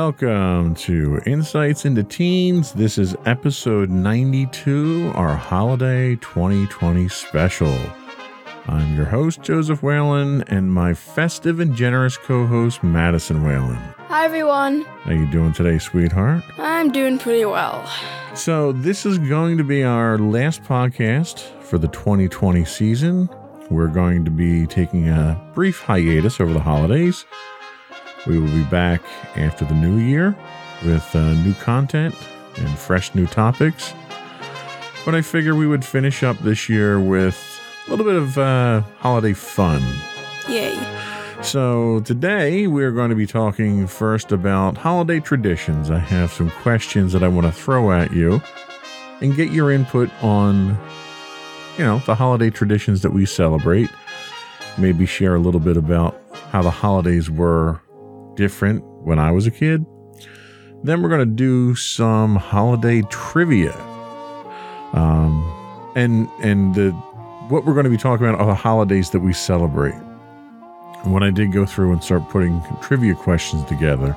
Welcome to Insights into Teens. This is episode 92, our holiday 2020 special. I'm your host, Joseph Whalen, and my festive and generous co-host, Madison Whalen. Hi everyone. How are you doing today, sweetheart? I'm doing pretty well. So this is going to be our last podcast for the 2020 season. We're going to be taking a brief hiatus over the holidays. We will be back after the new year with uh, new content and fresh new topics. But I figure we would finish up this year with a little bit of uh, holiday fun. Yay. So today we're going to be talking first about holiday traditions. I have some questions that I want to throw at you and get your input on, you know, the holiday traditions that we celebrate. Maybe share a little bit about how the holidays were different when I was a kid. Then we're going to do some holiday trivia. Um, and and the what we're going to be talking about are the holidays that we celebrate. And when I did go through and start putting trivia questions together,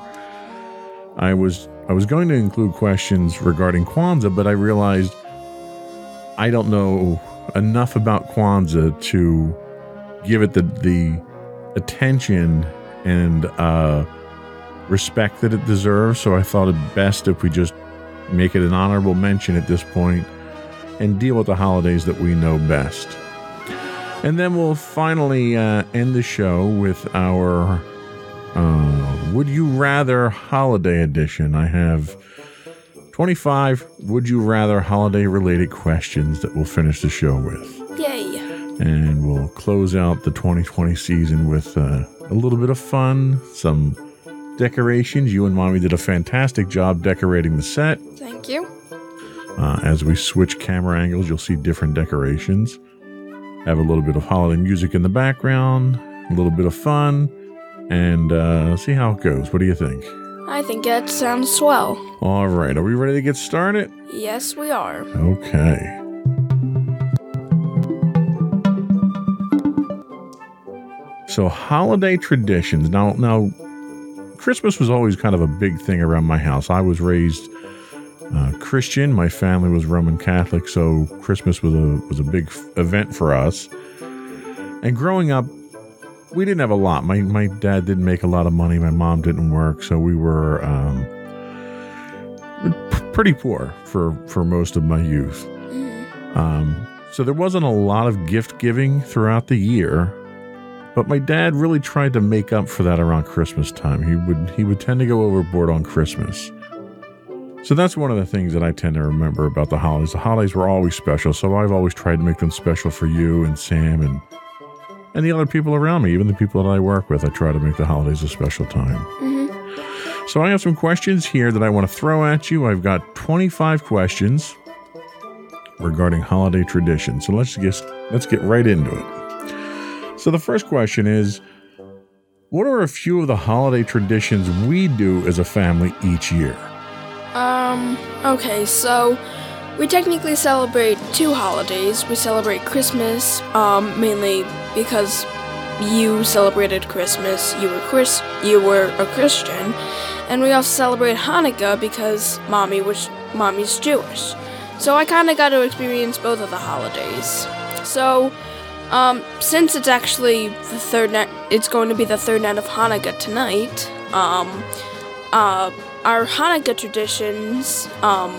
I was I was going to include questions regarding Kwanzaa, but I realized I don't know enough about Kwanzaa to give it the the attention and uh, respect that it deserves. So I thought it best if we just make it an honorable mention at this point and deal with the holidays that we know best. And then we'll finally uh, end the show with our uh, Would You Rather Holiday Edition. I have 25 Would You Rather holiday related questions that we'll finish the show with. Yay. And we'll close out the 2020 season with uh, a little bit of fun, some decorations. You and mommy did a fantastic job decorating the set. Thank you. Uh, as we switch camera angles, you'll see different decorations. Have a little bit of holiday music in the background, a little bit of fun, and uh, see how it goes. What do you think? I think that sounds swell. All right, are we ready to get started? Yes, we are. Okay. So holiday traditions. Now, now, Christmas was always kind of a big thing around my house. I was raised uh, Christian. My family was Roman Catholic, so Christmas was a was a big f- event for us. And growing up, we didn't have a lot. My my dad didn't make a lot of money. My mom didn't work, so we were um, p- pretty poor for for most of my youth. Um, so there wasn't a lot of gift giving throughout the year. But my dad really tried to make up for that around Christmas time. He would he would tend to go overboard on Christmas. So that's one of the things that I tend to remember about the holidays. The holidays were always special, so I've always tried to make them special for you and Sam and and the other people around me, even the people that I work with. I try to make the holidays a special time. Mm-hmm. So I have some questions here that I want to throw at you. I've got 25 questions regarding holiday traditions. So let's get let's get right into it. So the first question is what are a few of the holiday traditions we do as a family each year? Um, okay, so we technically celebrate two holidays. We celebrate Christmas, um, mainly because you celebrated Christmas, you were Chris you were a Christian, and we also celebrate Hanukkah because mommy was mommy's Jewish. So I kinda got to experience both of the holidays. So um, since it's actually the third night, it's going to be the third night of Hanukkah tonight. Um, uh, our Hanukkah traditions, um,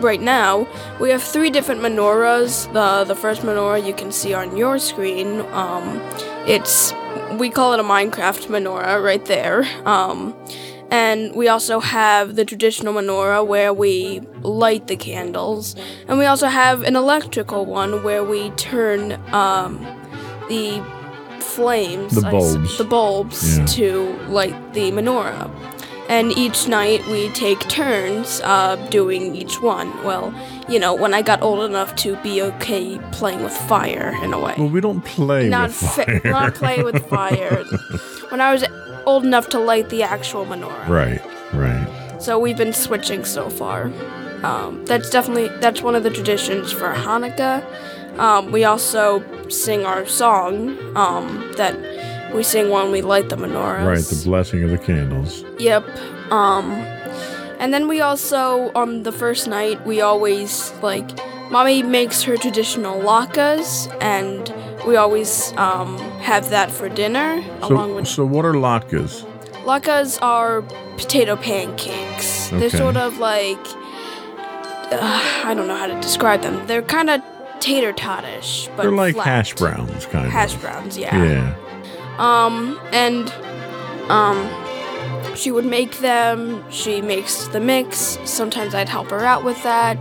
right now, we have three different menorahs. The the first menorah you can see on your screen. Um, it's we call it a Minecraft menorah right there. Um, and we also have the traditional menorah where we light the candles, and we also have an electrical one where we turn um, the flames, The s- bulbs. the bulbs Yeah. to light the menorah. And each night we take turns uh, doing each one. Well, you know, when I got old enough to be okay playing with fire in a way Well, we don't play not with fa- fire. not play with fire. when I was old enough to light the actual menorah. right, right. So we've been switching so far. Um, that's definitely that's one of the traditions for Hanukkah. Um, we also sing our song um, that we sing when we light the menorah. Right, the blessing of the candles. Yep. Um and then we also on the first night we always like mommy makes her traditional latkes and we always um have that for dinner along with so what are latkes? latkes are potato pancakes. They're sort of like uh, I don't know how to describe them. They're kind of tater tot-ish, but They're like flat. hash browns, kind of Hash browns, yeah. Yeah. Um, and, um, she would make them. She makes the mix. Sometimes I'd help her out with that.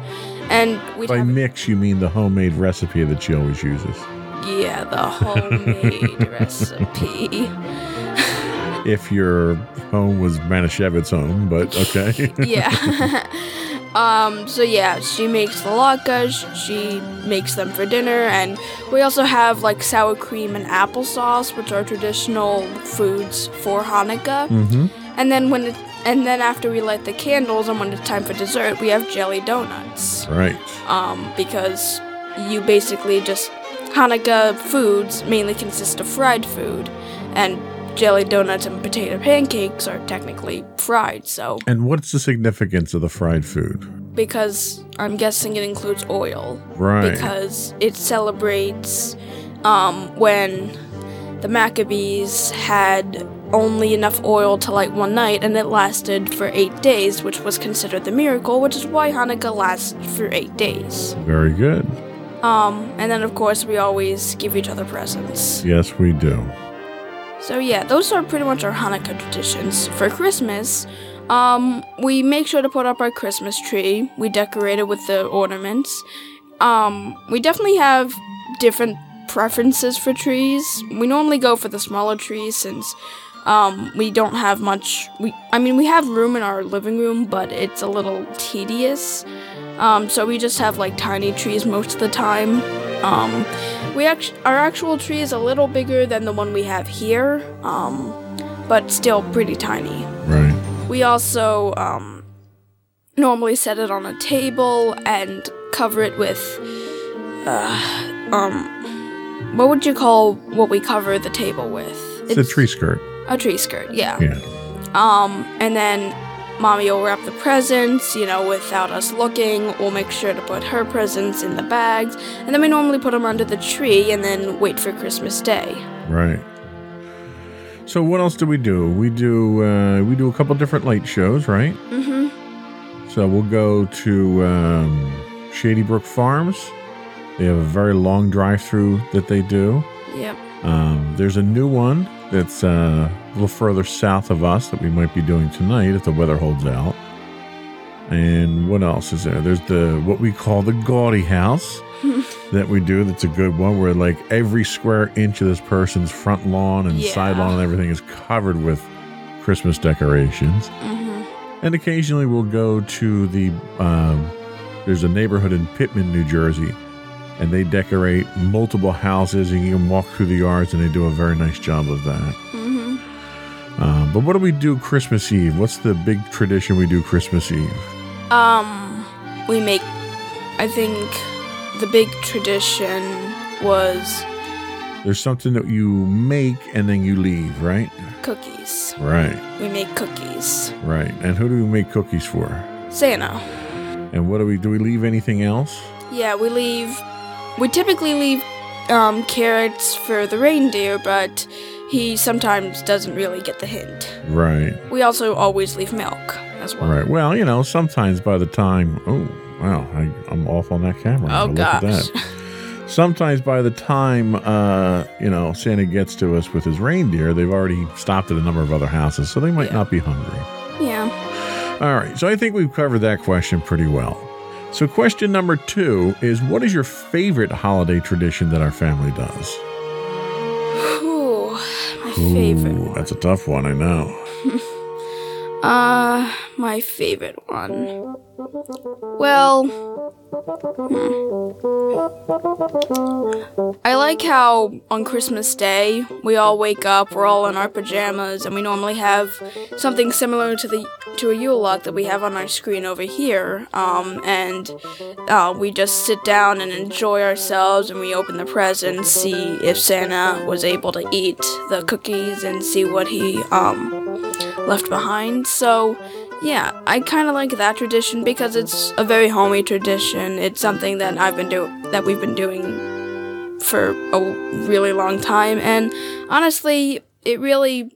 And we'd By mix, you mean the homemade recipe that she always uses. Yeah, the homemade recipe. If your home was Manischewitz home, but okay. Yeah. um, so yeah, she makes the latkes, she makes them for dinner, and we also have like sour cream and applesauce, which are traditional foods for Hanukkah. mm-hmm. And then when it, and then after we light the candles and when it's time for dessert, we have jelly donuts. Right. Um, because you basically just Hanukkah foods mainly consist of fried food, and jelly donuts and potato pancakes are technically fried. So And what's the significance of the fried food? because I'm guessing it includes oil. Right. Because it celebrates um, when the Maccabees had only enough oil to light one night and it lasted for eight days, which was considered the miracle, which is why Hanukkah lasts for eight days. Very good. Um, and then, of course, we always give each other presents. Yes, we do. So yeah, those are pretty much our Hanukkah traditions. For Christmas, um, we make sure to put up our Christmas tree. We decorate it with the ornaments. Um, we definitely have different preferences for trees. We normally go for the smaller trees since um, we don't have much. We, I mean, we have room in our living room, but it's a little tedious. Um, so we just have like tiny trees most of the time. Um, we act- our actual tree is a little bigger than the one we have here, um, but still pretty tiny. Right. We also um, normally set it on a table and cover it with, uh, um, what would you call what we cover the table with? It's, a tree skirt. A tree skirt, yeah. Yeah. Um, and then mommy will wrap the presents, you know, without us looking. We'll make sure to put her presents in the bags, and then we normally put them under the tree and then wait for Christmas Day. Right. So what else do we do? We do uh, we do a couple different light shows, right? Mm-hmm. So we'll go to um, Shady Brook Farms. They have a very long drive-through that they do. Yep. Um, there's a new one that's uh, a little further south of us that we might be doing tonight if the weather holds out. And what else is there? There's the what we call the gaudy house that we do. That's a good one where like every square inch of this person's front lawn and side lawn and everything is covered with Christmas decorations. Mm-hmm. And occasionally we'll go to the um, there's a neighborhood in Pitman, New Jersey, and they decorate multiple houses, and you can walk through the yards, and they do a very nice job of that. Mm-hmm. Um, but what do we do Christmas Eve? What's the big tradition we do Christmas Eve? Um, we make. I think the big tradition was There's something that you make and then you leave, right? cookies. Right, We make cookies. right. And who do we make cookies for? Santa. And what do we do? We leave anything else? Yeah, we leave. We typically leave um, carrots for the reindeer, but he sometimes doesn't really get the hint. Right, We also always leave milk as well. right. Well, you know, sometimes by the time, oh, Wow, I, I'm off on that camera. Oh Look gosh. at that. Sometimes by the time uh, you know Santa gets to us with his reindeer, they've already stopped at a number of other houses, so they might Yeah. not be hungry. yeah. All right, so I think we've covered that question pretty well. So, question number two is What is your favorite holiday tradition that our family does? Ooh, my favorite. Ooh, that's a tough one, I know. Uh, my favorite one. Well. I like how on Christmas Day we all wake up, we're all in our pajamas, and we normally have something similar to the to a Yule log that we have on our screen over here. Um, and uh, we just sit down and enjoy ourselves, and we open the presents, see if Santa was able to eat the cookies, and see what he um left behind. So, yeah, I kind of like that tradition because it's a very homey tradition. It's something that I've been do that we've been doing for a really long time, and honestly, it really,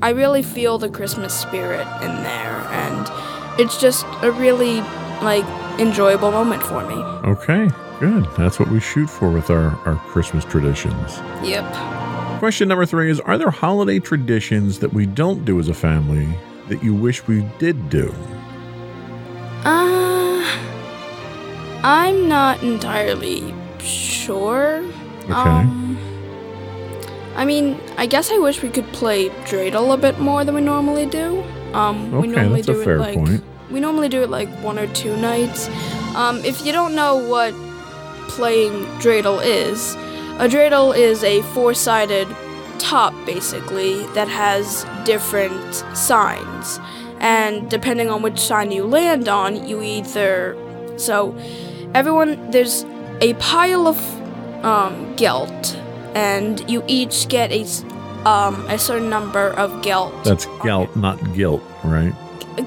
I really feel the Christmas spirit in there, and it's just a really like enjoyable moment for me. Okay, good. That's what we shoot for with our, our Christmas traditions. Yep. Question number three is Are there holiday traditions that we don't do as a family that you wish we did do? Uh, I'm not entirely sure. Okay. Um, I mean, I guess I wish we could play dreidel a bit more than we normally do. Um, we Okay, normally that's a do fair it like point. we normally do it like one or two nights. Um, if you don't know what playing dreidel is, a dreidel is a four-sided top basically that has different signs, and depending on which sign you land on, you either so everyone there's a pile of um, gelt, and you each get a um, a certain number of gelt. That's gelt, not guilt, right? a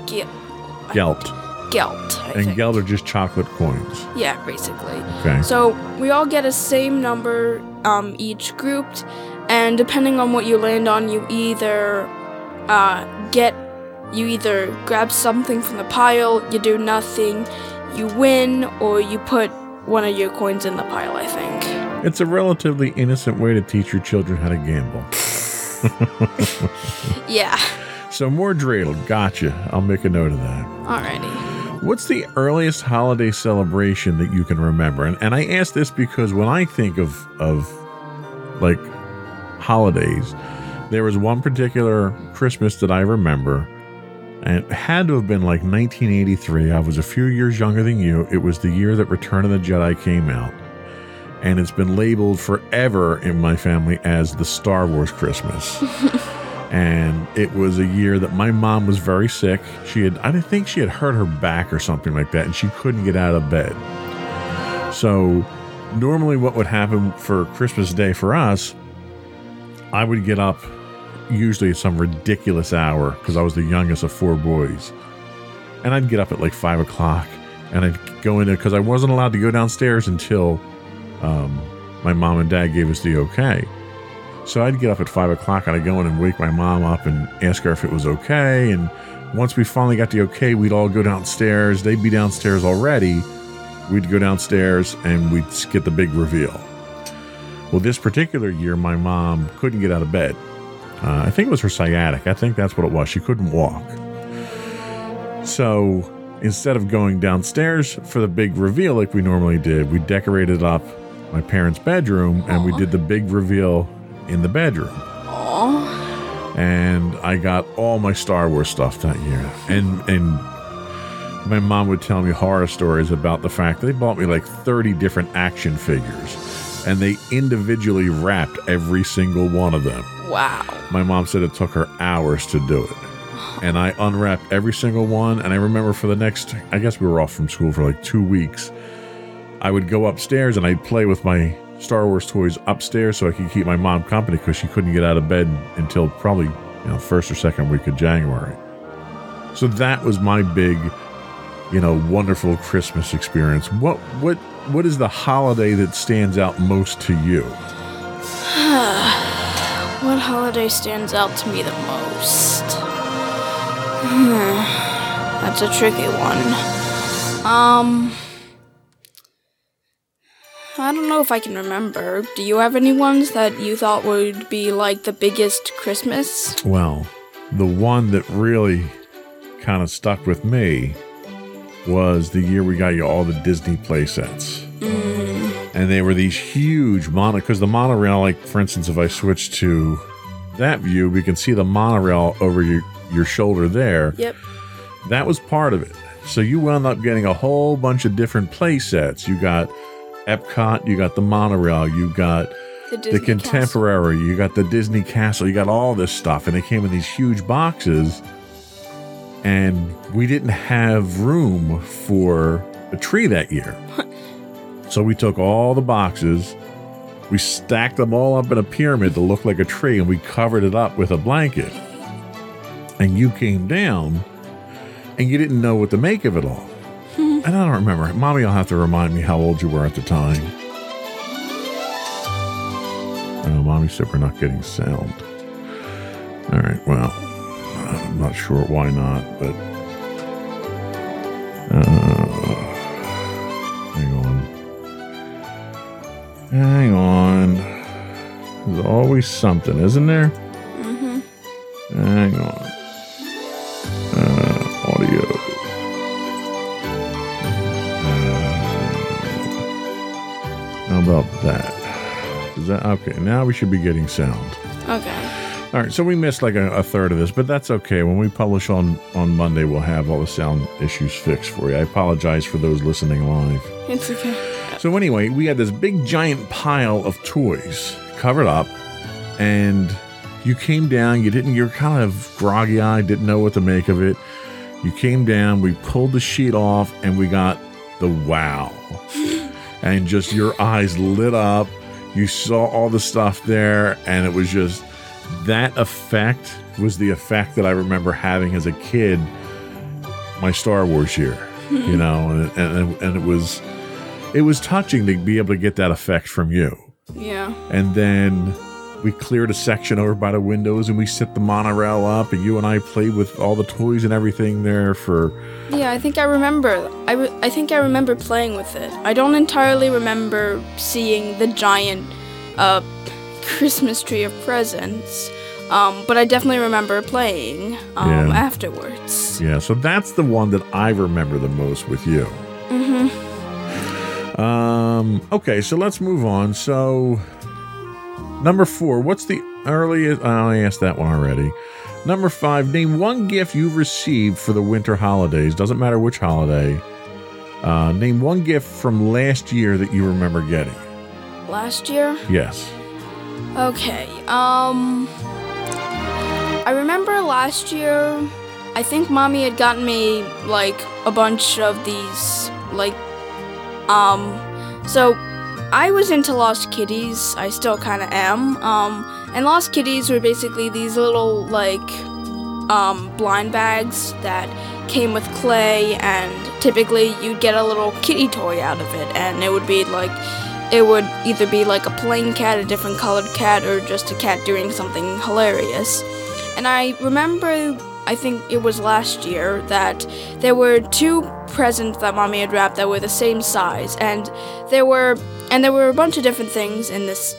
Gelt. gelt. I And think. gelt are just chocolate coins. Yeah, basically. Okay. So we all get a same number, um, each grouped, and depending on what you land on, you either uh, get, you either grab something from the pile, you do nothing, you win, or you put one of your coins in the pile. I think. It's a relatively innocent way to teach your children how to gamble. Yeah. So, more dreidel. Gotcha. I'll make a note of that. Alrighty. What's the earliest holiday celebration that you can remember? And, and I ask this because when I think of of like holidays, there was one particular Christmas that I remember, and it had to have been like 1983. I was a few years younger than you. It was the year that Return of the Jedi came out, and it's been labeled forever in my family as the Star Wars Christmas. and it was a year that my mom was very sick. She had, I think she had hurt her back or something like that, and she couldn't get out of bed. So, normally, what would happen for Christmas Day for us, I would get up usually at some ridiculous hour because I was the youngest of four boys. And I'd get up at like five o'clock and I'd go in there because I wasn't allowed to go downstairs until um, my mom and dad gave us the okay. So I'd get up at five o'clock and I'd go in and wake my mom up and ask her if it was okay. And once we finally got the okay, we'd all go downstairs. They'd be downstairs already. We'd go downstairs and we'd get the big reveal. Well, this particular year, my mom couldn't get out of bed. Uh, I think it was her sciatic. I think that's what it was. She couldn't walk. So instead of going downstairs for the big reveal like we normally did, we decorated up my parents' bedroom and we did the big reveal in the bedroom. Aww. And I got all my Star Wars stuff that year. And and my mom would tell me horror stories about the fact that they bought me like 30 different action figures and they individually wrapped every single one of them. Wow. My mom said it took her hours to do it. And I unwrapped every single one. And I remember for the next, I guess we were off from school for like two weeks. I would go upstairs and I'd play with my Star Wars toys upstairs so I could keep my mom company because she couldn't get out of bed until probably, you know, first or second week of January. So that was my big, you know, wonderful Christmas experience. What what what is the holiday that stands out most to you? What holiday stands out to me the most? Hmm, That's a tricky one. Um, I don't know if I can remember. Do you have any ones that you thought would be like the biggest Christmas? Well, the one that really kind of stuck with me was the year we got you all the Disney play sets. Mm. And they were these huge mono, because the monorail, like for instance, if I switch to that view, we can see the monorail over your, your shoulder there. Yep. That was part of it. So you wound up getting a whole bunch of different play sets. You got Epcot, you got the monorail, you got The, the contemporary, you got the Disney castle, you got all this stuff, and it came in these huge boxes. And we didn't have room for a tree that year. so we took all the boxes, we stacked them all up in a pyramid to look like a tree, and we covered it up with a blanket. And you came down and you didn't know what to make of it all. and I don't remember. Mommy will have to remind me how old you were at the time. Oh, mommy said we're not getting sound. All right, well, I'm not sure why not, but. Uh, hang on. Hang on. There's always something, isn't there? Mm-hmm. Hang on. Uh, audio. Uh, how about that? Is that okay? Now we should be getting sound. Okay. All right, so we missed like a, a third of this, but that's okay. When we publish on on Monday, we'll have all the sound issues fixed for you. I apologize for those listening live. It's okay. So anyway, we had this big giant pile of toys covered up, and you came down. You didn't. You're kind of groggy eyed. Didn't know what to make of it. You came down. We pulled the sheet off, and we got the wow, and just your eyes lit up. You saw all the stuff there, and it was just that effect was the effect that I remember having as a kid. My Star Wars year, you know, and and and it was it was touching to be able to get that effect from you. Yeah. And then we cleared a section over by the windows and we set the monorail up and you and I played with all the toys and everything there for Yeah, I think I remember. I, re- I think I remember playing with it. I don't entirely remember seeing the giant uh, Christmas tree of presents, um, but I definitely remember playing um, Yeah. afterwards. yeah, so that's the one that I remember the most with you. Mm-hmm. Um okay, so let's move on. So number 4, what's the earliest oh, I asked that one already. Number 5, name one gift you've received for the winter holidays. Doesn't matter which holiday. Uh, name one gift from last year that you remember getting. Last year? Yes. Okay, um. I remember last year, I think mommy had gotten me, like, a bunch of these, like, um. So, I was into Lost Kitties, I still kind of am, um. And Lost Kitties were basically these little, like, um, blind bags that came with clay, and typically you'd get a little kitty toy out of it, and it would be like it would either be like a plain cat, a different colored cat, or just a cat doing something hilarious. And I remember, I think it was last year, that there were two presents that mommy had wrapped that were the same size, and there were and there were a bunch of different things in this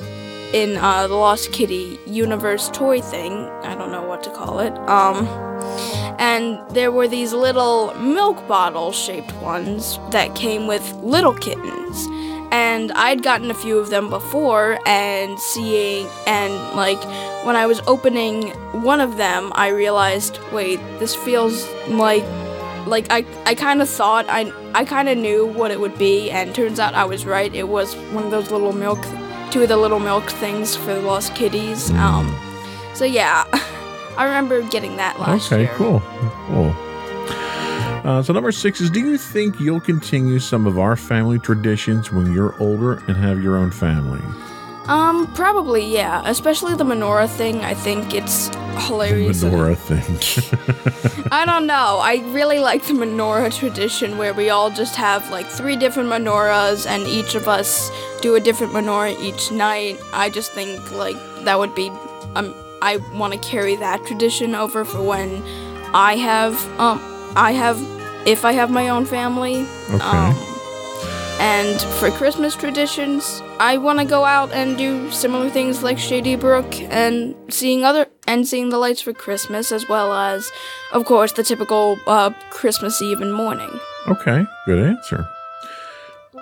in uh, the Lost Kitty universe toy thing. I don't know what to call it. Um, and there were these little milk bottle shaped ones that came with little kittens and I'd gotten a few of them before and seeing and like when I was opening one of them I realized wait this feels like like I I kind of thought I I kind of knew what it would be and turns out I was right it was one of those little milk two of the little milk things for the lost kitties um so yeah I remember getting that last okay, year cool. Cool. Uh, so number six is: Do you think you'll continue some of our family traditions when you're older and have your own family? um probably yeah especially the menorah thing I think it's hilarious and- Menorah thing. I don't know. I really like the menorah tradition where we all just have like three different menorahs and each of us do a different menorah each night. I just think like that would be um I want to carry that tradition over for when I have um I have if I have my own family. Okay. Um, and for Christmas traditions, I want to go out and do similar things like Shady Brook and seeing other and seeing the lights for Christmas, as well as, of course, the typical uh, Christmas Eve and morning. Okay, good answer.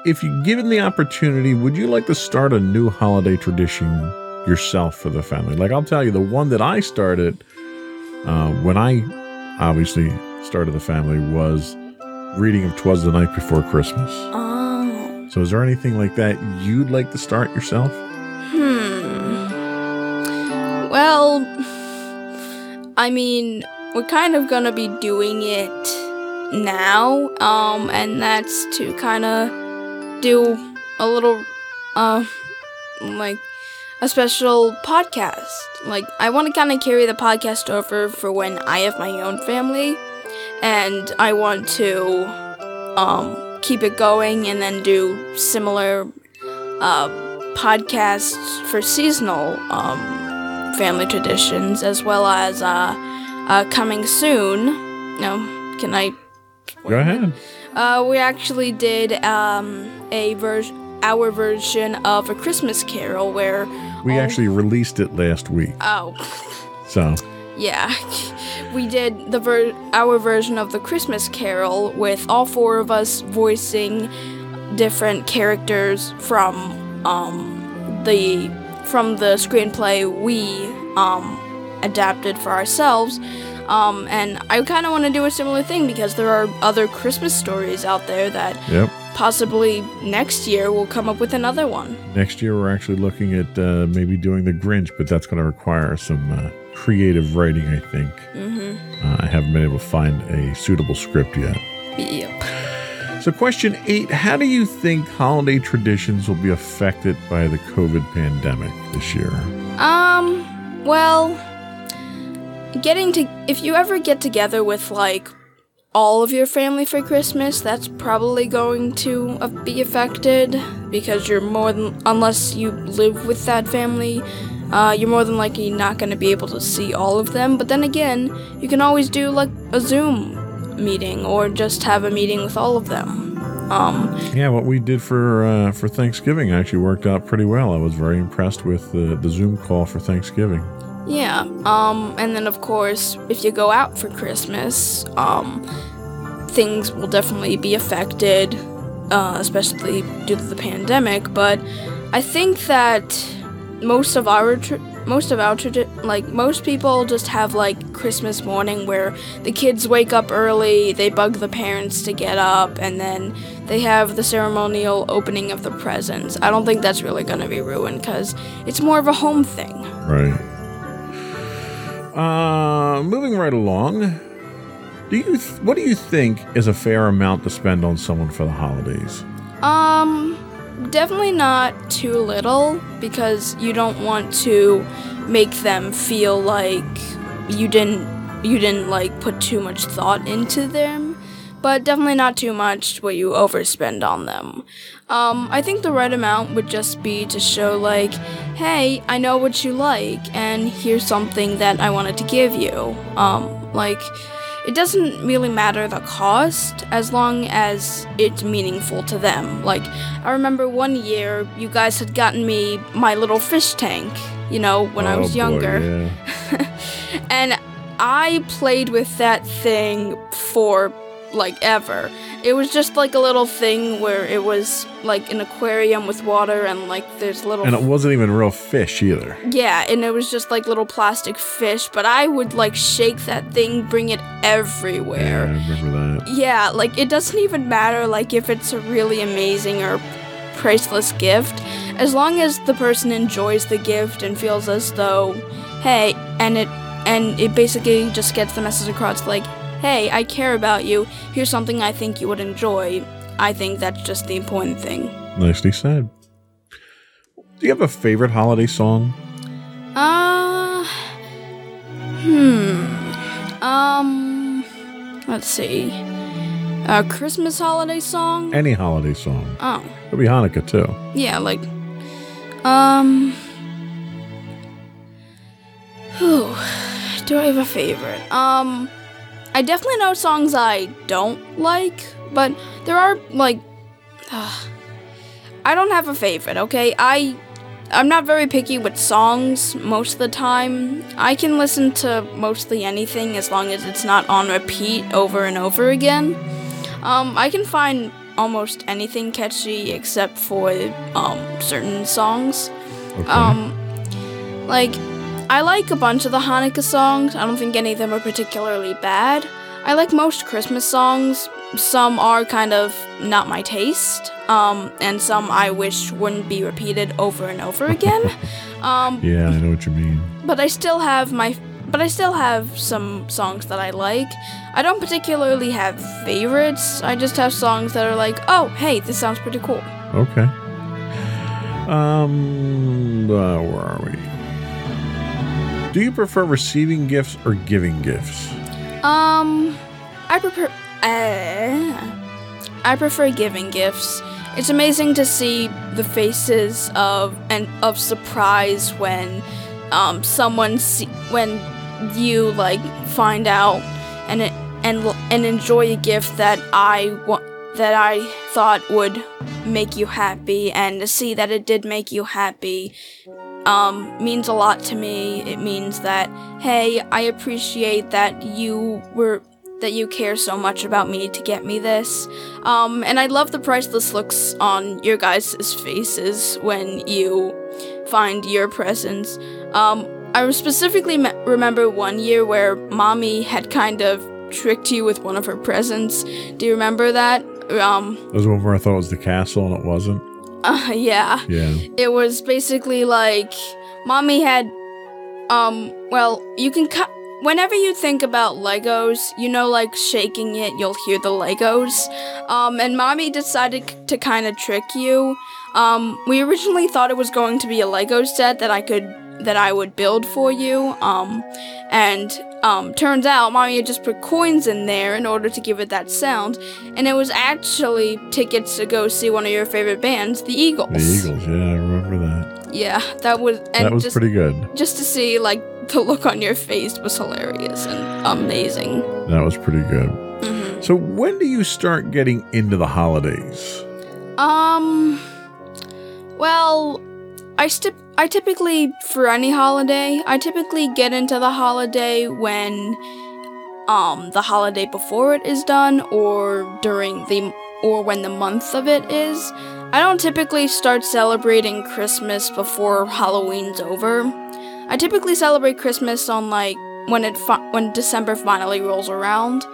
If you given the opportunity, would you like to start a new holiday tradition yourself for the family? Like I'll tell you, the one that I started uh, when I obviously started the family was reading of "Twas the Night Before Christmas." Oh. So, is there anything like that you'd like to start yourself? Hmm. Well, I mean, we're kind of gonna be doing it now, um, and that's to kind of do a little, uh, like a special podcast. Like, I want to kind of carry the podcast over for when I have my own family, and I want to, um, keep it going and then do similar, uh, podcasts for seasonal, um, family traditions, as well as, uh, uh, coming soon. No, can I? Go ahead. Uh, we actually did um, a version, our version of a Christmas Carol, where We actually released it last week, oh so yeah, we did the ver- our version of the Christmas Carol with all four of us voicing different characters from um, the from the screenplay we um, adapted for ourselves. Um, and I kind of want to do a similar thing because there are other Christmas stories out there that yep. possibly next year we'll come up with another one. Next year, we're actually looking at uh, maybe doing the Grinch, but that's going to require some uh, creative writing, I think. Mm-hmm. Uh, I haven't been able to find a suitable script yet. Yep. So, question eight How do you think holiday traditions will be affected by the COVID pandemic this year? Um, well, getting to if you ever get together with like all of your family for Christmas, that's probably going to uh, be affected because you're more than unless you live with that family, uh, you're more than likely not going to be able to see all of them. But then again, you can always do like a Zoom meeting or just have a meeting with all of them. Um, Yeah, what we did for uh, for Thanksgiving actually worked out pretty well. I was very impressed with the, the Zoom call for Thanksgiving. Yeah. Um, and then of course, if you go out for Christmas, um, things will definitely be affected, uh, especially due to the pandemic. But I think that most of our most of our like most people just have like Christmas morning where the kids wake up early, they bug the parents to get up, and then they have the ceremonial opening of the presents. I don't think that's really gonna be ruined because it's more of a home thing. Right. Uh, moving right along. Do you th- what do you think is a fair amount to spend on someone for the holidays? Um, definitely not too little because you don't want to make them feel like you didn't you didn't like put too much thought into them, but definitely not too much where you overspend on them. Um, I think the right amount would just be to show like, hey, I know what you like, and here's something that I wanted to give you. Um, like it doesn't really matter the cost as long as it's meaningful to them. Like, I remember one year you guys had gotten me my little fish tank, you know, when I Oh, was boy, younger. yeah. And I played with that thing for like ever. It was just like a little thing where it was like an aquarium with water and like there's little And it wasn't even real fish either. yeah, and it was just like little plastic fish, but I would like shake that thing, bring it everywhere. Yeah. I remember that. Yeah, like it doesn't even matter like if it's a really amazing or priceless gift. As long as the person enjoys the gift and feels as though, hey, and it and it basically just gets the message across like, hey, I care about you. Here's something I think you would enjoy. I think that's just the important thing. Nicely said. Do you have a favorite holiday song? Uh hmm. Um let's see. A Christmas holiday song? Any holiday song. Oh. Could be Hanukkah too. Yeah, like um Whew. Do I have a favorite? Um I definitely know songs I don't like, but there are like I don't have a favorite, okay? I I'm not very picky with songs most of the time. I can listen to mostly anything as long as it's not on repeat over and over again. Um, I can find almost anything catchy except for um, certain songs. Okay. Um, like, I like a bunch of the Hanukkah songs. I don't think any of them are particularly bad. I like most Christmas songs. Some are kind of not my taste, um, and some I wish wouldn't be repeated over and over again. um, yeah, I know what you mean. but I still have my but I still have some songs that I like. I don't particularly have favorites. I just have songs that are like, "Oh, hey, this sounds pretty cool." Okay. Um, uh, where are we? Do you prefer receiving gifts or giving gifts? Um, I prefer uh, I prefer giving gifts. It's amazing to see the faces of and of surprise when um someone see, when you like find out and it, and and enjoy a gift that I want that I thought would make you happy and to see that it did make you happy um, means a lot to me. It means that, hey, I appreciate that you were that you care so much about me to get me this. Um, and I love the priceless looks on your guys' faces when you find your presents. Um, I specifically me- remember one year where mommy had kind of tricked you with one of her presents. Do you remember that? Um, was one where I thought it was the castle and it wasn't. Uh, yeah. Yeah. it was basically like mommy had um well you can cut whenever you think about legos you know like shaking it you'll hear the legos. Um and mommy decided c- to kind of trick you. Um we originally thought it was going to be a lego set that i could that i would build for you um and um turns out mommy had just put coins in there in order to give it that sound and it was actually tickets to go see one of your favorite bands the eagles The Eagles. Yeah, I remember that. yeah, that was and that was just pretty good. just to see like the look on your face was hilarious and amazing. That was pretty good. hmm So, when do you start getting into the holidays? Um, well, I stip I typically for any holiday I typically get into the holiday when um the holiday before it is done or during the or when the month of it is. I don't typically start celebrating Christmas before Halloween's over. I typically celebrate Christmas on like when it fi- when December finally rolls around.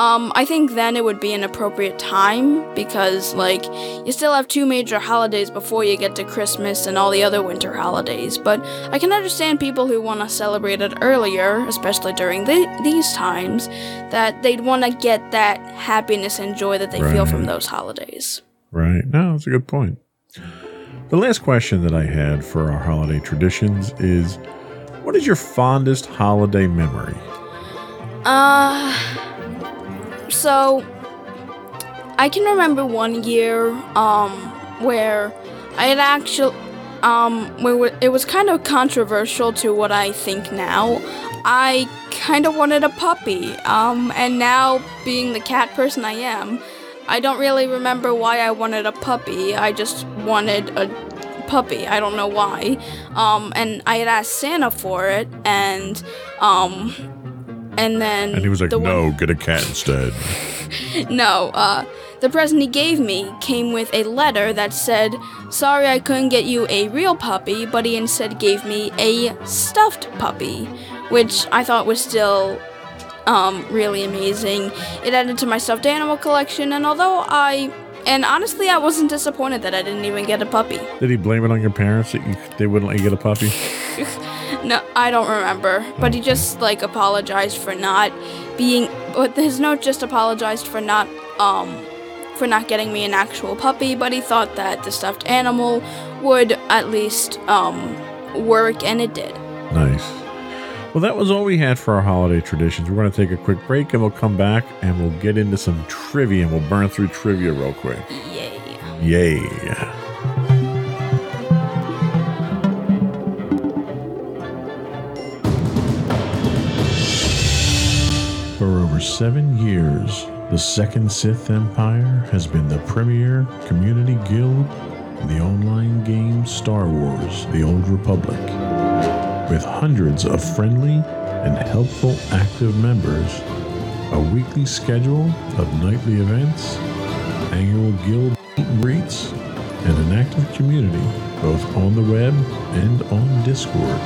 Um, I think then it would be an appropriate time because like you still have two major holidays before you get to Christmas and all the other winter holidays. But I can understand people who want to celebrate it earlier, especially during the- these times, that they'd want to get that happiness and joy that they feel from those holidays. Right. No, that's a good point. The last question that I had for our holiday traditions is what is your fondest holiday memory? Uh, so I can remember one year um where I had actually um where it was kind of controversial to what I think now. I kind of wanted a puppy. Um and now being the cat person I am, I don't really remember why I wanted a puppy. I just wanted a puppy. I don't know why. Um and I had asked Santa for it and um and then And he was like, the one- no, get a cat instead. no, uh, the present he gave me came with a letter that said, Sorry I couldn't get you a real puppy, but he instead gave me a stuffed puppy, which I thought was still um, really amazing. It added to my stuffed animal collection, and although I. And honestly, I wasn't disappointed that I didn't even get a puppy. Did he blame it on your parents that you, they wouldn't let you get a puppy? No, I don't remember. But he just like apologized for not being. But his note just apologized for not um for not getting me an actual puppy. But he thought that the stuffed animal would at least um work, and it did. Nice. Well, that was all we had for our holiday traditions. We're going to take a quick break and we'll come back and we'll get into some trivia and we'll burn through trivia real quick. Yay! Yay. Over seven years, the Second Sith Empire has been the premier community guild in the online game Star Wars The Old Republic. With hundreds of friendly and helpful active members, a weekly schedule of nightly events, annual guild meet and greets, and an active community both on the web and on Discord.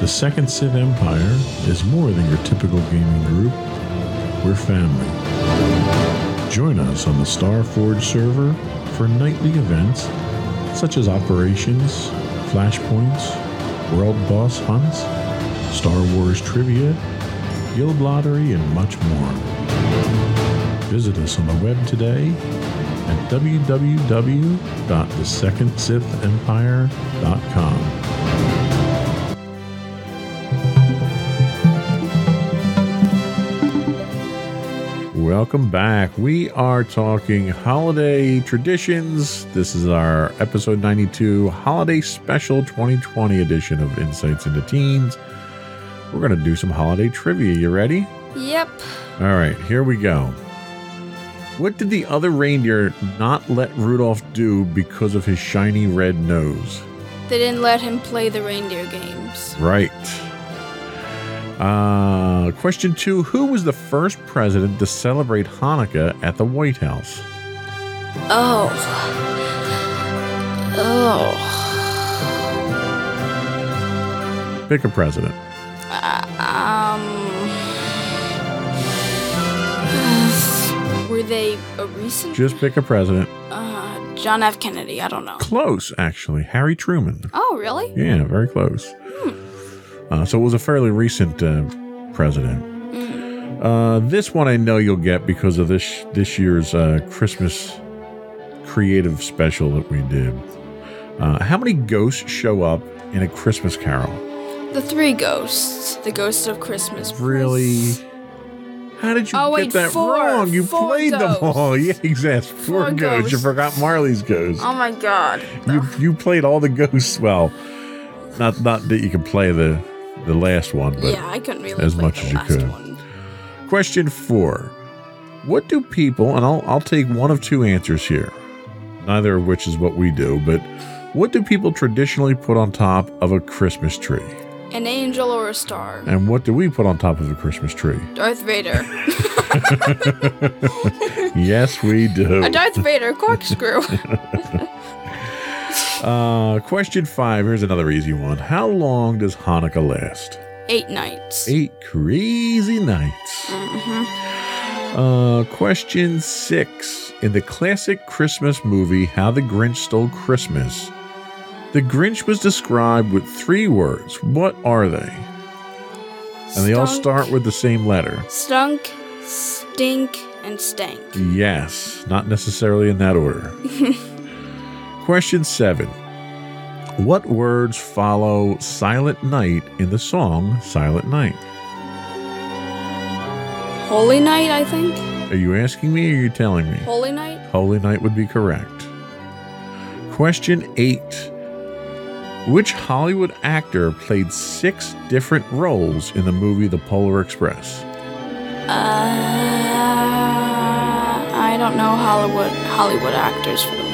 The Second Sith Empire is more than your typical gaming group. We're family. Join us on the Starforge server for nightly events such as operations, flashpoints, world boss hunts, Star Wars trivia, guild lottery, and much more. Visit us on the web today at www.thesecondsithempire.com. Welcome back. We are talking holiday traditions. This is our episode 92 holiday special 2020 edition of Insights into Teens. We're going to do some holiday trivia. You ready? Yep. All right, here we go. What did the other reindeer not let Rudolph do because of his shiny red nose? They didn't let him play the reindeer games. Right. Uh, question two Who was the first president to celebrate Hanukkah at the White House? Oh. Oh. Pick a president. Um. Were they a recent? Just pick a president. Uh, John F. Kennedy. I don't know. Close, actually. Harry Truman. Oh, really? Yeah, very close. Uh, so it was a fairly recent uh, president. Uh, this one I know you'll get because of this this year's uh, Christmas creative special that we did. Uh, how many ghosts show up in a Christmas Carol? The three ghosts. The ghosts of Christmas. Really? How did you Oh, get wait, that four. wrong? You played them all. Yeah, exactly. Four, Four ghosts. You forgot Marley's ghost. Oh my god. You you played all the ghosts. Well, not not that you can play the the last one, but yeah, I couldn't really as much as you could. One. Question four. What do people, and I'll, I'll take one of two answers here, neither of which is what we do, but what do people traditionally put on top of a Christmas tree? An angel or a star. And what do we put on top of a Christmas tree? Darth Vader. Yes, we do. a Darth Vader corkscrew. Uh, question five. Here's another easy one. How long does Hanukkah last? Eight nights. Eight crazy nights. Mm-hmm. Uh, question six. In the classic Christmas movie, How the Grinch Stole Christmas, the Grinch was described with three words. What are they? And they all start with the same letter. Stunk, stink, and stank. Yes, not necessarily in that order. Question seven. What words follow Silent Night in the song Silent Night? Holy Night, I think. Are you asking me or are you telling me? Holy Night. Holy Night would be correct. Question eight. Which Hollywood actor played six different roles in the movie The Polar Express? Uh, I don't know Hollywood Hollywood actors for the.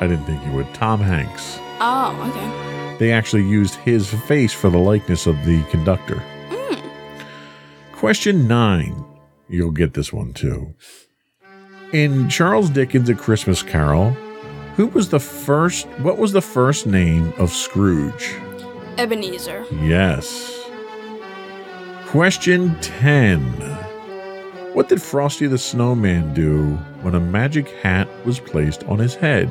I didn't think you would. Tom Hanks. Oh, okay. They actually used his face for the likeness of the conductor. Hmm. Question nine. You'll get this one too. In Charles Dickens' A Christmas Carol, who was the first, what was the first name of Scrooge? Ebenezer. Yes. Question 10. What did Frosty the Snowman do when a magic hat was placed on his head?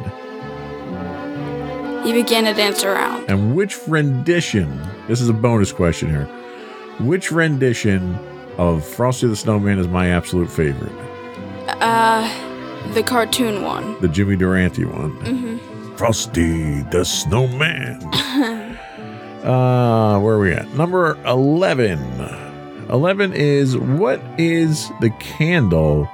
He began to dance around. And which rendition, this is a bonus question here, which rendition of Frosty the Snowman is my absolute favorite? Uh, the cartoon one. The Jimmy Durante one. Mm-hmm. Frosty the Snowman. uh, where are we at? Number 11. 11 is what is the candle?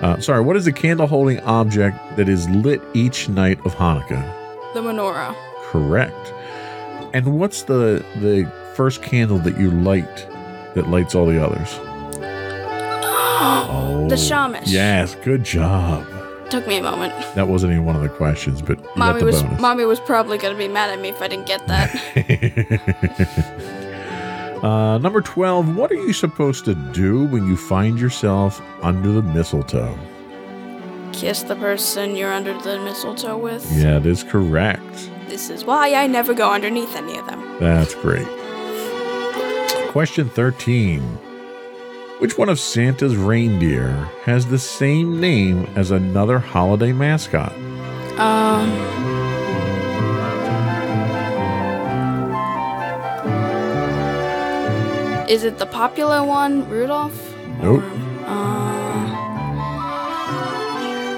Uh, sorry, what is the candle holding object that is lit each night of Hanukkah? The menorah. Correct. And what's the the first candle that you light that lights all the others? Oh, The Shamash. Yes, good job. Took me a moment. That wasn't even one of the questions, but Mommy was bonus. mommy was probably gonna be mad at me if I didn't get that. uh, number 12. What are you supposed to do when you find yourself under the mistletoe? Kiss the person you're under the mistletoe with. Yeah, that is correct. This is why I never go underneath any of them. That's great. Question 13. Which one of Santa's reindeer has the same name as another holiday mascot? Um. Is it the popular one, Rudolph? Nope. Uh,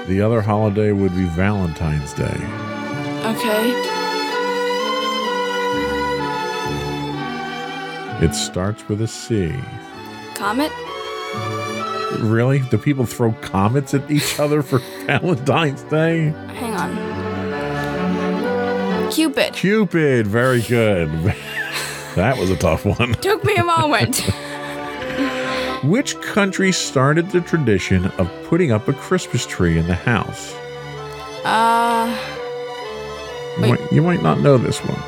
The other holiday would be Valentine's Day. okay. It starts with a C. Comet? Really? Do people throw comets at each other for Valentine's Day? Hang on. Cupid. Cupid, very good. that was a tough one. Took me a moment. Which country started the tradition of putting up a Christmas tree in the house? uh, You might, you might not know this one.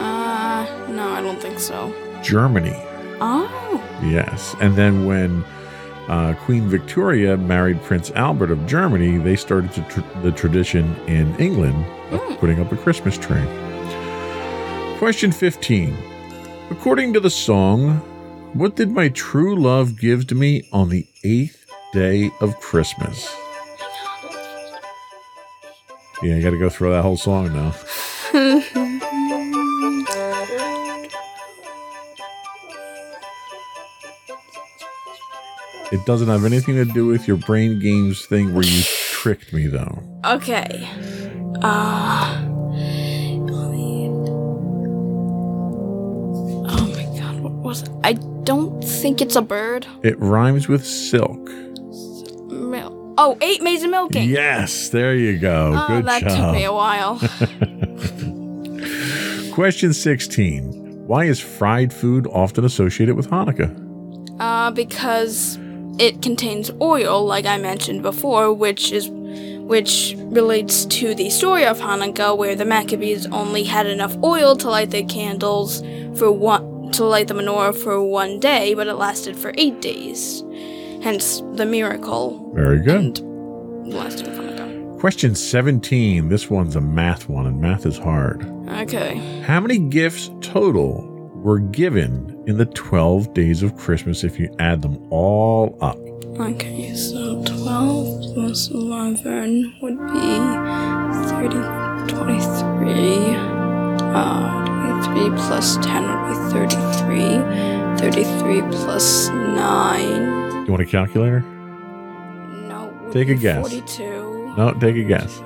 uh, no, I don't think so. Germany, Oh, yes. And then when uh, Queen Victoria married Prince Albert of Germany, they started to tr- the tradition in England of Hmm. putting up a Christmas tree. Question 15. According to the song, what did my true love give to me on the eighth day of Christmas? Yeah, you got to go through that whole song now. It doesn't have anything to do with your brain games thing where you tricked me, though. okay. Uh, oh my god, what was? I don't think it's a bird. It rhymes with silk. Mil- oh, eight maize and milking. Yes, there you go. Oh, Good that took me a while. Question 16. Why is fried food often associated with Hanukkah? uh, because it contains oil, like I mentioned before, which is which relates to the story of Hanukkah, where the Maccabees only had enough oil to light their candles for one to light the menorah for one day, but it lasted for eight days. Hence the miracle Very good. and lasting of Question 17. This one's a math one, and math is hard. Okay. How many gifts total were given in the 12 days of Christmas if you add them all up? Okay, so 12 plus 11 would be 30, 23. Uh, 23 plus 10 would be 33. 33 plus 9. You want a calculator? No. Take a guess. 42. No, take a guess.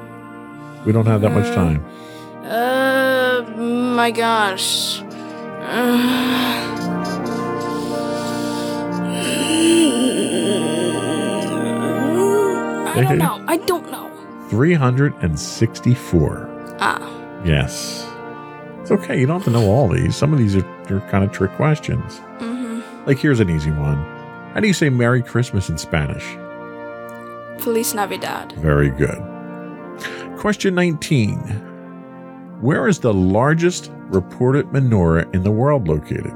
We don't have that much Uh, time. Uh, my gosh. Uh, I don't know. I don't know. 364. Ah. Yes. It's okay. You don't have to know all these. Some of these are, are kind of trick questions. Mm-hmm. Like, here's an easy one How do you say Merry Christmas in Spanish? Feliz Navidad. Very good. Question 19 Where is the largest reported menorah in the world located?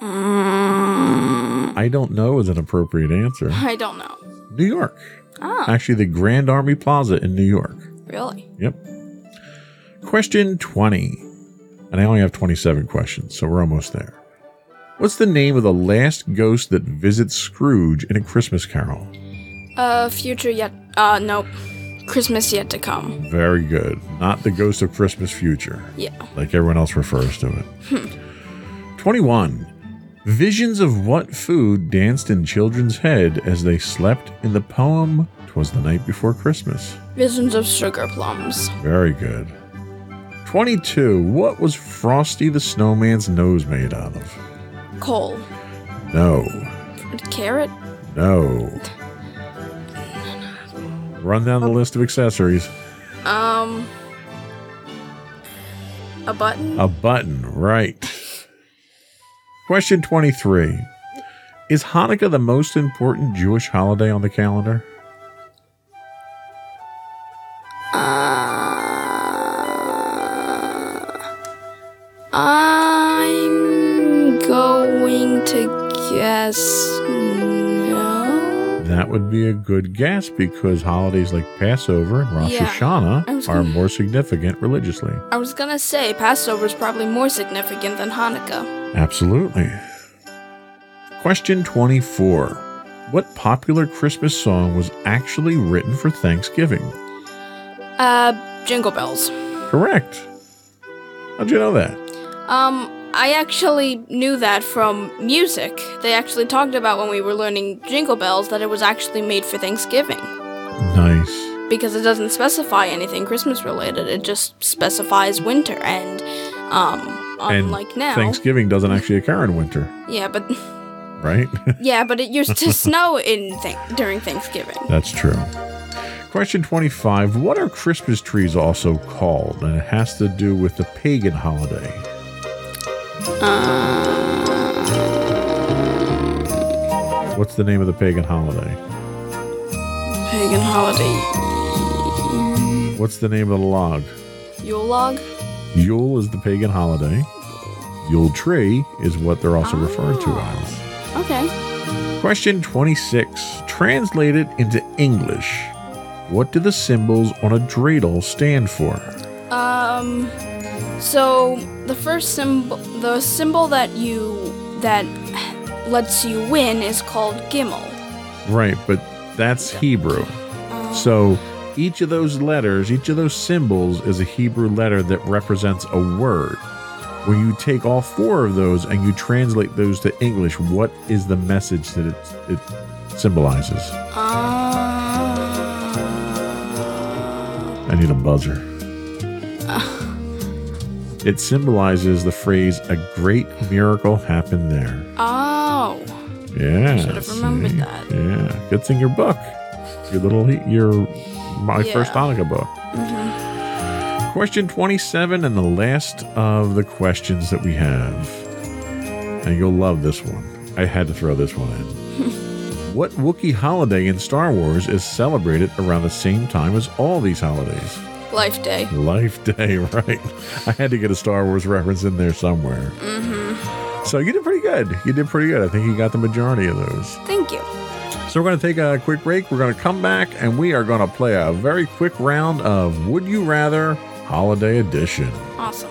Mm, I don't know is an appropriate answer. I don't know. New York. Ah, Actually, the Grand Army Plaza in New York. really? Yep. Question 20. And I only have 27 questions, so we're almost there. What's the name of the last ghost that visits Scrooge in A Christmas Carol? Uh, future yet. Uh, nope. Christmas yet to come. Very good. Not the ghost of Christmas future, Yeah. like everyone else refers to it. 21. Visions of what food danced in children's head as they slept in the poem Twas the Night Before Christmas? Visions of sugar plums. Very good. 22. What was Frosty the Snowman's nose made out of? Coal. No. Carrot. No. Run down the list of accessories. Um. A button. A button, right. Question 23 Is Hanukkah the most important Jewish holiday on the calendar? Uh, I'm going to guess. That would be a good guess because holidays like Passover and Rosh Yeah. Hashanah are gonna- more significant religiously. I was gonna say Passover is probably more significant than Hanukkah. Absolutely. Question 24 What popular Christmas song was actually written for Thanksgiving? Uh, Jingle Bells. Correct. How'd you know that? Um, I actually knew that from music. They actually talked about when we were learning Jingle Bells that it was actually made for Thanksgiving. Nice. Because it doesn't specify anything Christmas related, it just specifies winter. And, um, And unlike now. Thanksgiving doesn't actually occur in winter, Yeah, but right? yeah, but it used to snow in th- during Thanksgiving. That's true. Question 25 What are Christmas trees also called? And it has to do with the pagan holiday. What's the name of the pagan holiday? Pagan holiday. What's the name of the log? Yule log? Yule is the pagan holiday. Yule tree is what they're also referred to as. Okay. Question 26. Translated into English, what do the symbols on a dreidel stand for? Um, so the first symbol, the symbol that you that lets you win is called Gimel. Right, but that's Hebrew. So each of those letters, each of those symbols is a Hebrew letter that represents a word. When you take all four of those and you translate those to English, what is the message that it, it symbolizes? Uh, I need a buzzer. It symbolizes the phrase, a great miracle happened there. oh, Yeah. should have remembered see? that. Yeah. It's in your book. Your little, your, my Yeah. first Hanukkah book. Mm-hmm. Question 27 and the last of the questions that we have. And you'll love this one. I had to throw this one in. what Wookiee holiday in Star Wars is celebrated around the same time as all these holidays? Life Day. Life Day, right? I had to get a Star Wars reference in there somewhere. Mm-hmm. So you did pretty good. You did pretty good. I think you got the majority of those. Thank you. So we're going to take a quick break. We're going to come back and we are going to play a very quick round of Would You Rather Holiday Edition. Awesome.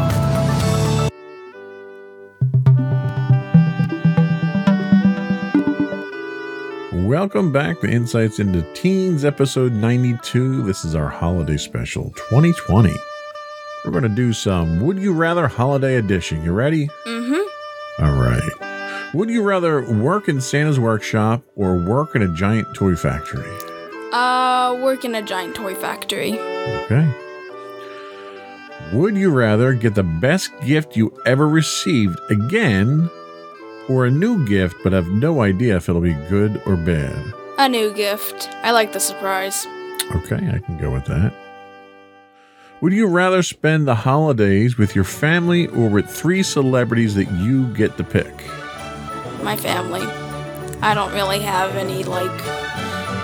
Welcome back to Insights into Teens, episode 92. This is our holiday special 2020. We're going to do some Would You Rather Holiday Edition. You ready? Mm-hmm. All right. Would you rather work in Santa's workshop or work in a giant toy factory? Uh, work in a giant toy factory. Okay. Would you rather get the best gift you ever received again or a new gift but have no idea if it'll be good or bad? A new gift. I like the surprise. Okay, I can go with that. Would you rather spend the holidays with your family or with three celebrities that you get to pick? My family. I don't really have any, like,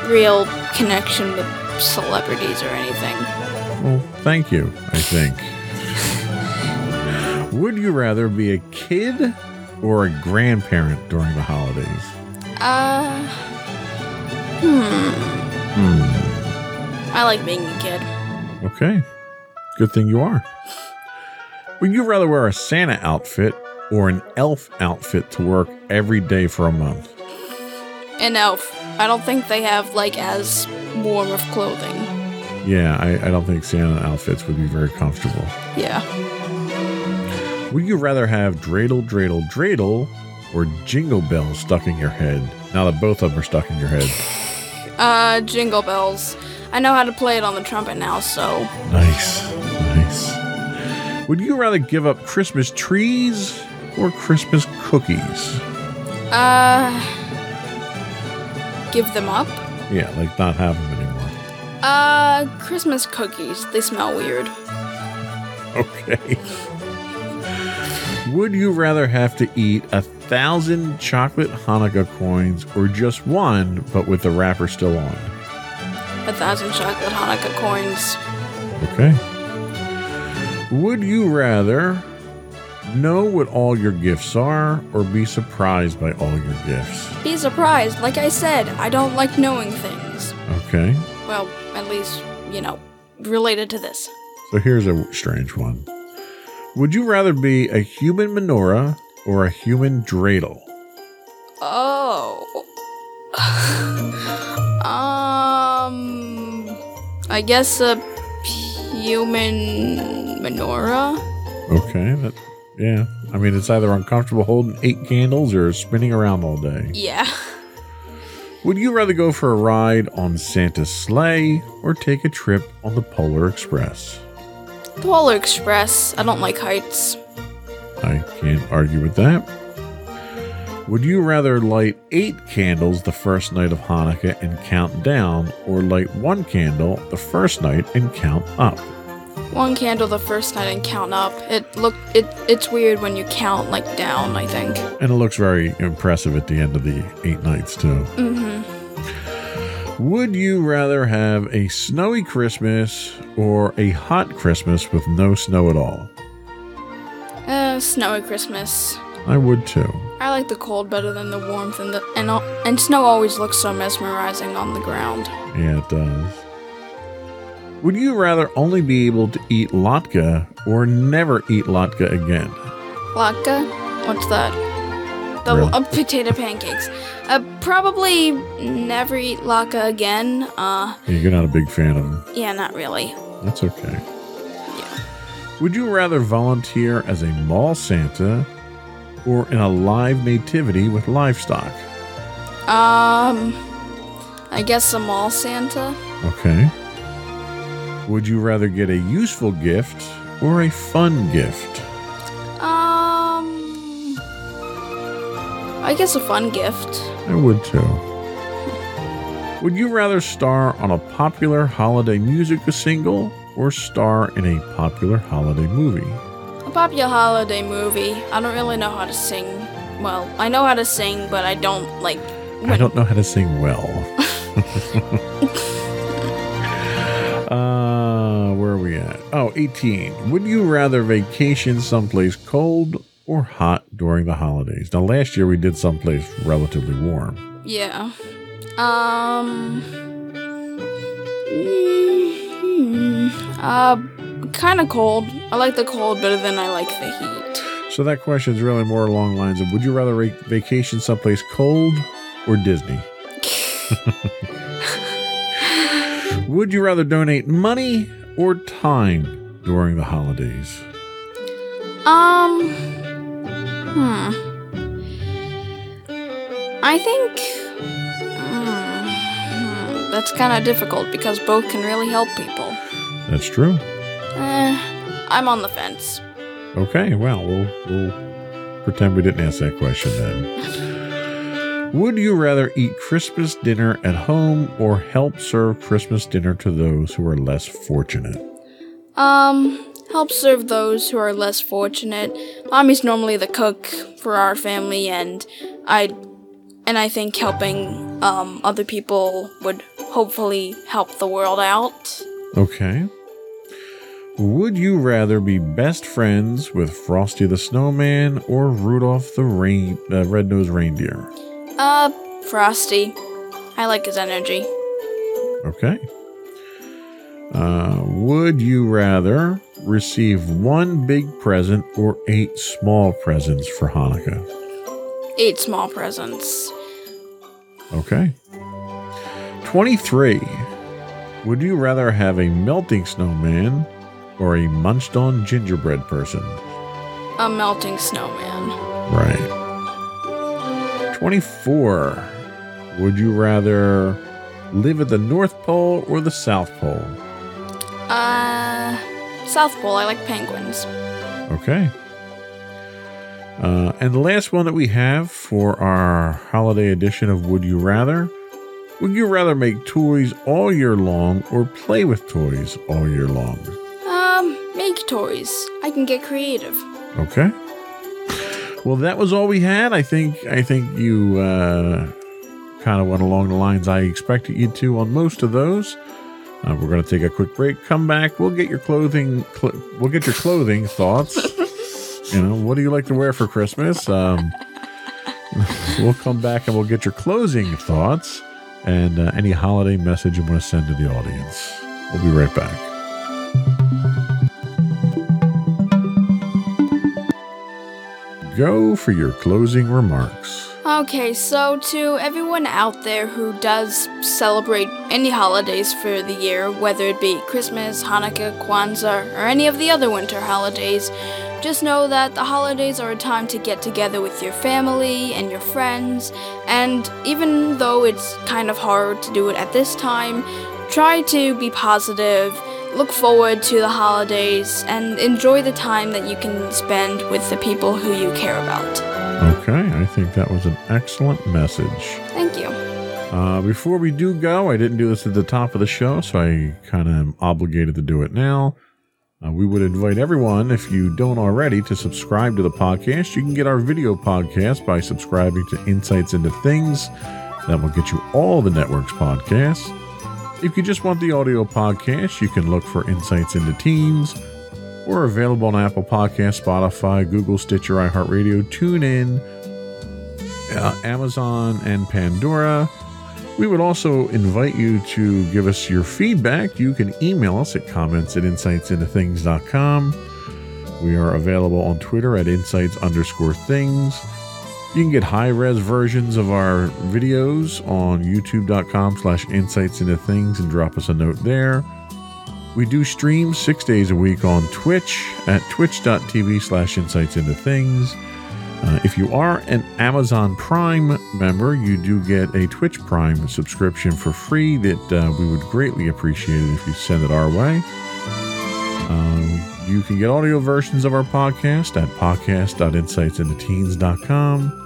real connection with celebrities or anything. Well, thank you, I think. Would you rather be a kid or a grandparent during the holidays? Uh, hmm. Hmm. I like being a kid. Okay. Good thing you are. Would you rather wear a Santa outfit or an elf outfit to work every day for a month? An elf. I don't think they have like as warm of clothing. Yeah, I, I don't think Santa outfits would be very comfortable. Yeah. Would you rather have dreidel, dreidel, dreidel or jingle bells stuck in your head? Now that both of them are stuck in your head. Uh, Jingle Bells. I know how to play it on the trumpet now, so. Nice. Nice. Would you rather give up Christmas trees or Christmas cookies? Uh. Give them up? Yeah, like not have them anymore. Uh, Christmas cookies. They smell weird. Okay. Would you rather have to eat a thousand chocolate Hanukkah coins or just one, but with the wrapper still on? A thousand chocolate Hanukkah coins. Okay. Would you rather know what all your gifts are or be surprised by all your gifts? Be surprised. Like I said, I don't like knowing things. Okay. Well, at least, you know, related to this. So here's a strange one. Would you rather be a human menorah or a human dreidel? Oh. um. I guess a human menorah? Okay, that yeah. I mean, it's either uncomfortable holding eight candles or spinning around all day. Yeah. Would you rather go for a ride on Santa's sleigh or take a trip on the Polar Express? Polar Express. I don't like heights. I can't argue with that. Would you rather light eight candles the first night of Hanukkah and count down, or light one candle the first night and count up? One candle the first night and count up. It look it it's weird when you count like down, I think. And it looks very impressive at the end of the eight nights, too. Mhm. Would you rather have a snowy Christmas or a hot Christmas with no snow at all? Uh snowy Christmas. I would too. I like the cold better than the warmth and the and and snow always looks so mesmerizing on the ground. Yeah, it does. Would you rather only be able to eat latke or never eat latke again? Latke? What's that? The Really? uh, potato pancakes. Uh, probably never eat latke again. Uh, Yeah, You're not a big fan of them. yeah, not really. That's okay. Would you rather volunteer as a mall Santa or in a live nativity with livestock? Um, I guess a mall Santa. Okay. Would you rather get a useful gift or a fun gift? I guess a fun gift. I would too. Would you rather star on a popular holiday music single or star in a popular holiday movie? A popular holiday movie. I don't really know how to sing. Well, I know how to sing, but I don't like. I don't know how to sing well. uh, where are we at? Oh, 18. Would you rather vacation someplace cold or hot during the holidays? Now, last year we did someplace relatively warm. Yeah. Um. mm, Uh, kind of cold. I like the cold better than I like the heat. So that question is really more along the lines of Would you rather va- vacation someplace cold or Disney? Would you rather donate money or time during the holidays? Um. Hmm. I think. Hmm, that's kind of difficult because both can really help people. That's true. Eh, I'm on the fence. Okay, well, we'll, we'll pretend we didn't ask that question then. Would you rather eat Christmas dinner at home or help serve Christmas dinner to those who are less fortunate? Um, help serve those who are less fortunate. Mommy's normally the cook for our family, and I, and I think helping um other people would hopefully help the world out. Okay. Would you rather be best friends with Frosty the Snowman or Rudolph the rain, uh, Red-Nosed Reindeer? Uh, Frosty. I like his energy. Okay. Uh, would you rather receive one big present or eight small presents for Hanukkah? Eight small presents. Okay. 23. Would you rather have a melting snowman or a munched on gingerbread person? A melting snowman. Right. 24. Would you rather live at the North Pole or the South Pole? Uh, South Pole. I like penguins. Okay. Uh, and the last one that we have for our holiday edition of Would You Rather Would you rather make toys all year long or play with toys all year long? Um, make toys. I can get creative. Okay. Well, that was all we had. I think I think you uh, kind of went along the lines I expected you to on most of those. Uh, we're going to take a quick break. Come back. We'll get your clothing. Cl- we'll get your clothing thoughts. you know, what do you like to wear for Christmas? Um, we'll come back and we'll get your closing thoughts and uh, any holiday message you want to send to the audience. We'll be right back. Go for your closing remarks. Okay, so to everyone out there who does celebrate any holidays for the year, whether it be Christmas, Hanukkah, Kwanzaa, or any of the other winter holidays, just know that the holidays are a time to get together with your family and your friends, and even though it's kind of hard to do it at this time, try to be positive, look forward to the holidays, and enjoy the time that you can spend with the people who you care about. Okay, think that was an excellent message. Thank you. Uh, before we do go, I didn't do this at the top of the show, so I kind of am obligated to do it now. Uh, we would invite everyone, if you don't already, to subscribe to the podcast. You can get our video podcast by subscribing to Insights into Things. That will get you all the network's podcasts. If you just want the audio podcast, you can look for Insights into Teens. We're available on Apple Podcasts, Spotify, Google, Stitcher, iHeartRadio, Tune TuneIn, uh, Amazon, and Pandora. We would also invite you to give us your feedback. You can email us at comments at insightsintothings.com. We are available on Twitter at insights underscore things. You can get high res versions of our videos on youtube.com slash insights into things and drop us a note there. We do stream six days a week on Twitch at twitch.tv slash insights into things. Uh, if you are an Amazon Prime member, you do get a Twitch Prime subscription for free that uh, we would greatly appreciate it if you send it our way. Um, you can get audio versions of our podcast at podcast.insightsintoteens.com.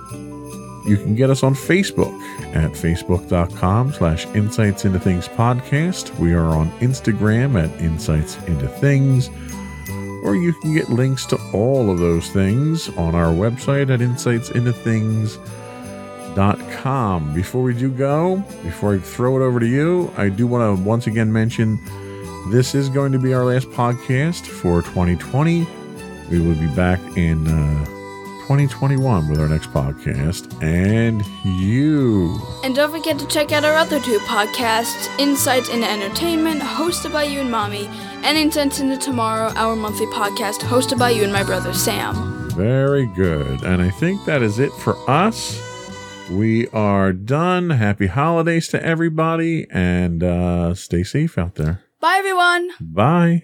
You can get us on Facebook at facebook.com slash insights into things podcast. We are on Instagram at insights into things or you can get links to all of those things on our website at insightsintothings.com. Before we do go, before I throw it over to you, I do want to once again mention this is going to be our last podcast for 2020. We will be back in uh, 2021 with our next podcast. And you. And don't forget to check out our other two podcasts Insights into Entertainment, hosted by you and Mommy, and Insights into Tomorrow, our monthly podcast, hosted by you and my brother Sam. Very good. And I think that is it for us. We are done. Happy holidays to everybody and uh, stay safe out there. Bye, everyone! Bye.